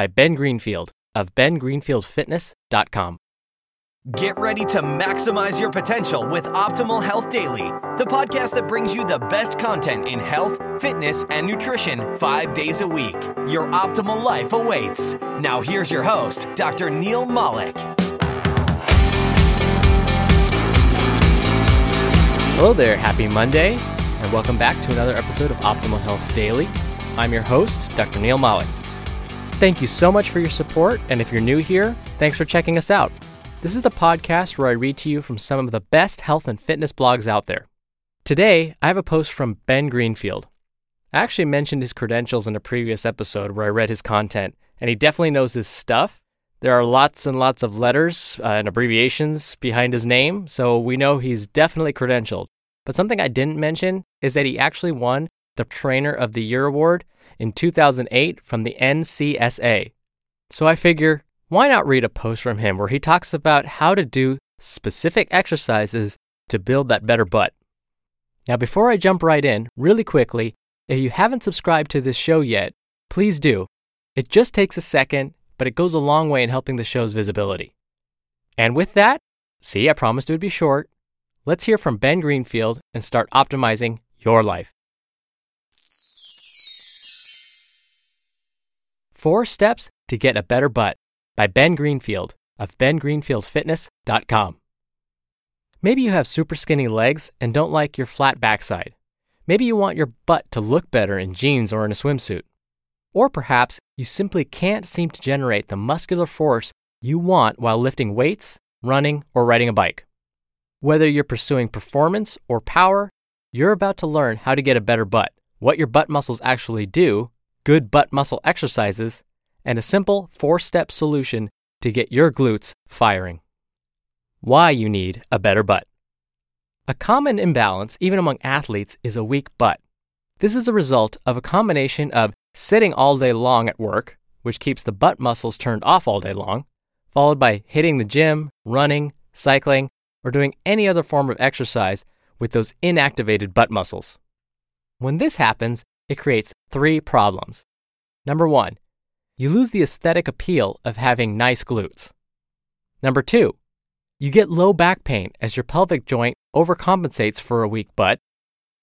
by Ben Greenfield of bengreenfieldfitness.com. Get ready to maximize your potential with Optimal Health Daily, the podcast that brings you the best content in health, fitness, and nutrition five days a week. Your optimal life awaits. Now, here's your host, Dr. Neal Malik. Hello there, happy Monday, and welcome back to another episode of Optimal Health Daily. I'm your host, Dr. Neal Malik. Thank you so much for your support, and if you're new here, thanks for checking us out. This is the podcast where I read to you from some of the best health and fitness blogs out there. Today, I have a post from Ben Greenfield. I actually mentioned his credentials in a previous episode where I read his content, and he definitely knows his stuff. There are lots and lots of letters uh, and abbreviations behind his name, so we know he's definitely credentialed. But something I didn't mention is that he actually won the Trainer of the Year award in 2008 from the NCSA. So I figure, why not read a post from him where he talks about how to do specific exercises to build that better butt? Now, before I jump right in, really quickly, if you haven't subscribed to this show yet, please do. It just takes a second but it goes a long way in helping the show's visibility. And with that, see, I promised it would be short. Let's hear from Ben Greenfield and start optimizing your life. Four Steps to Get a Better Butt by Ben Greenfield of bengreenfieldfitness.com. Maybe you have super skinny legs and don't like your flat backside. Maybe you want your butt to look better in jeans or in a swimsuit. Or perhaps you simply can't seem to generate the muscular force you want while lifting weights, running, or riding a bike. Whether you're pursuing performance or power, you're about to learn how to get a better butt, what your butt muscles actually do, good butt muscle exercises, and a simple four step solution to get your glutes firing. Why you need a better butt. A common imbalance, even among athletes, is a weak butt. This is a result of a combination of sitting all day long at work, which keeps the butt muscles turned off all day long, followed by hitting the gym, running, cycling, or doing any other form of exercise with those inactivated butt muscles. When this happens, it creates three problems. Number one, you lose the aesthetic appeal of having nice glutes. Number two, you get low back pain as your pelvic joint overcompensates for a weak butt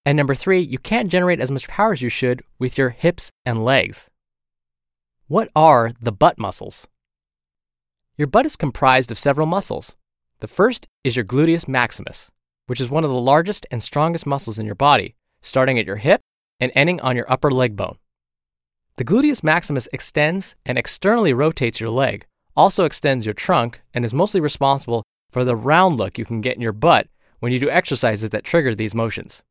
and number three, you can't generate as much power as you should with your hips and legs. What are the butt muscles? Your butt is comprised of several muscles. The first is your gluteus maximus, which is one of the largest and strongest muscles in your body, starting at your hip and ending on your upper leg bone. The gluteus maximus extends and externally rotates your leg, also extends your trunk, and is mostly responsible for the round look you can get in your butt when you do exercises that trigger these motions.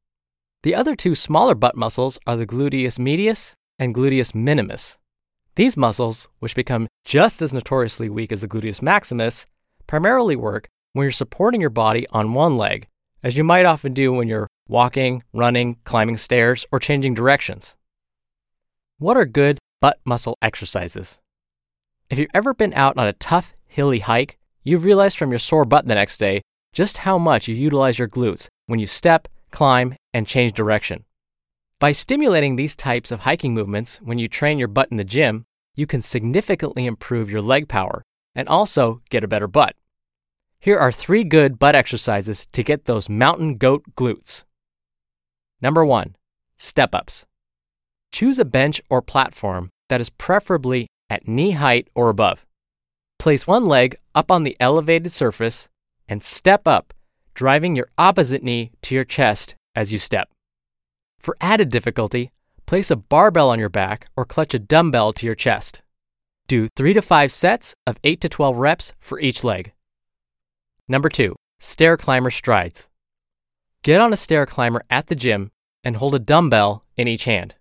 The other two smaller butt muscles are the gluteus medius and gluteus minimus. These muscles, which become just as notoriously weak as the gluteus maximus, primarily work when you're supporting your body on one leg, as you might often do when you're walking, running, climbing stairs, or changing directions. What are good butt muscle exercises? If you've ever been out on a tough, hilly hike, you've realized from your sore butt the next day just how much you utilize your glutes when you step, climb, and change direction. By stimulating these types of hiking movements when you train your butt in the gym, you can significantly improve your leg power and also get a better butt. Here are three good butt exercises to get those mountain goat glutes. Number one, step ups. Choose a bench or platform that is preferably at knee height or above. Place one leg up on the elevated surface and step up, driving your opposite knee to your chest as you step. For added difficulty, place a barbell on your back or clutch a dumbbell to your chest. Do 3 to 5 sets of 8 to 12 reps for each leg. Number 2, stair climber strides. Get on a stair climber at the gym and hold a dumbbell in each hand.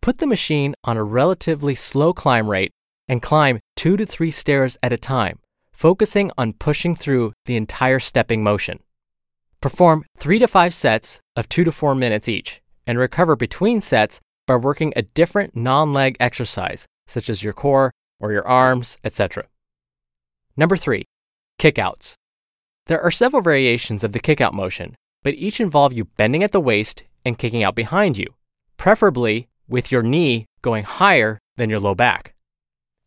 Put the machine on a relatively slow climb rate and climb 2 to 3 stairs at a time, focusing on pushing through the entire stepping motion. Perform 3 to 5 sets of 2 to 4 minutes each and recover between sets by working a different non leg exercise, such as your core or your arms, etc. Number 3. Kickouts. There are several variations of the kickout motion, but each involve you bending at the waist and kicking out behind you, preferably with your knee going higher than your low back.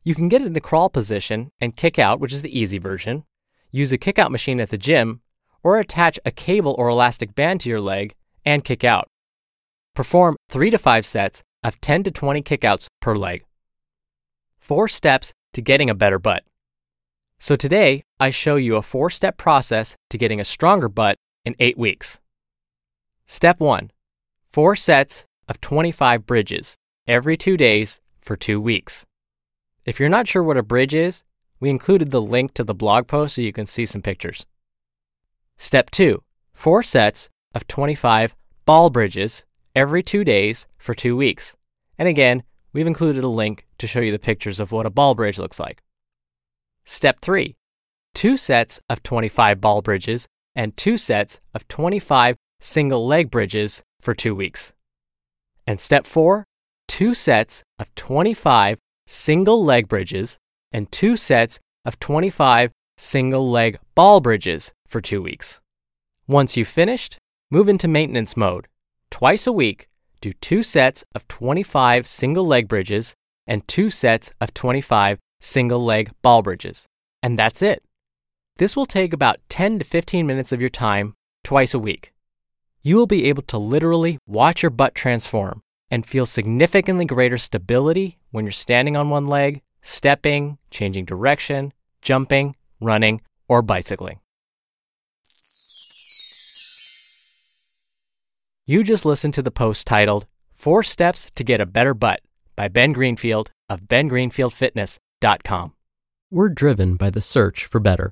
You can get in the crawl position and kick out, which is the easy version, use a kickout machine at the gym, or attach a cable or elastic band to your leg and kick out. Perform 3 to 5 sets of 10 to 20 kickouts per leg. 4 steps to getting a better butt. So today, I show you a 4 step process to getting a stronger butt in 8 weeks. Step 1 4 sets of 25 bridges every 2 days for 2 weeks. If you're not sure what a bridge is, we included the link to the blog post so you can see some pictures. Step 2 4 sets of 25 ball bridges every 2 days for 2 weeks. And again, we've included a link to show you the pictures of what a ball bridge looks like. Step 3 2 sets of 25 ball bridges and 2 sets of 25 single leg bridges for 2 weeks. And step 4 2 sets of 25 single leg bridges and 2 sets of 25 single leg ball bridges for 2 weeks. Once you've finished, move into maintenance mode. Twice a week, do 2 sets of 25 single leg bridges and 2 sets of 25 single leg ball bridges. And that's it. This will take about 10 to 15 minutes of your time twice a week. You will be able to literally watch your butt transform and feel significantly greater stability when you're standing on one leg, stepping, changing direction, jumping, running, or bicycling. You just listened to the post titled Four Steps to Get a Better Butt by Ben Greenfield of bengreenfieldfitness.com. We're driven by the search for better,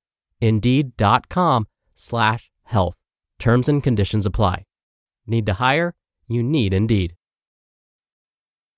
Indeed.com slash health. Terms and conditions apply. Need to hire? You need Indeed.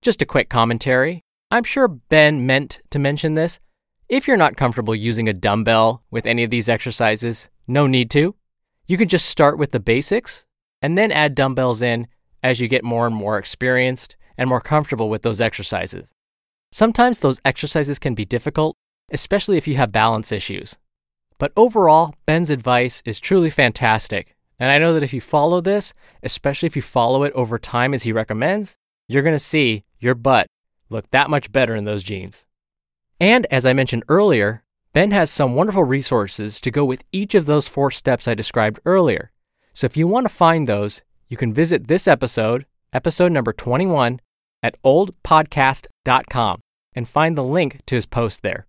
Just a quick commentary. I'm sure Ben meant to mention this. If you're not comfortable using a dumbbell with any of these exercises, no need to. You can just start with the basics and then add dumbbells in as you get more and more experienced and more comfortable with those exercises. Sometimes those exercises can be difficult, especially if you have balance issues. But overall, Ben's advice is truly fantastic, And I know that if you follow this, especially if you follow it over time as he recommends, you're going to see your butt look that much better in those jeans. And as I mentioned earlier, Ben has some wonderful resources to go with each of those four steps I described earlier. So if you want to find those, you can visit this episode, episode number 21, at ohdpodcast.com and find the link to his post there.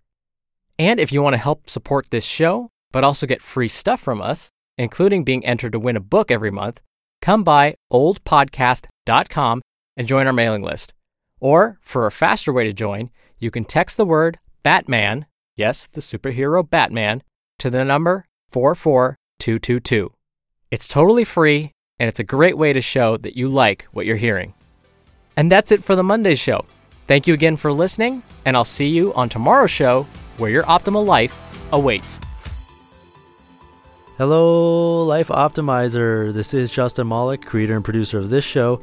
And if you want to help support this show, but also get free stuff from us, including being entered to win a book every month, come by ohdpodcast.com and join our mailing list. Or, for a faster way to join, you can text the word Batman, yes, the superhero Batman, to the number 44222. It's totally free, and it's a great way to show that you like what you're hearing. And that's it for the Monday show. Thank you again for listening, and I'll see you on tomorrow's show where your optimal life awaits. Hello, Life Optimizer. This is Justin Malik, creator and producer of this show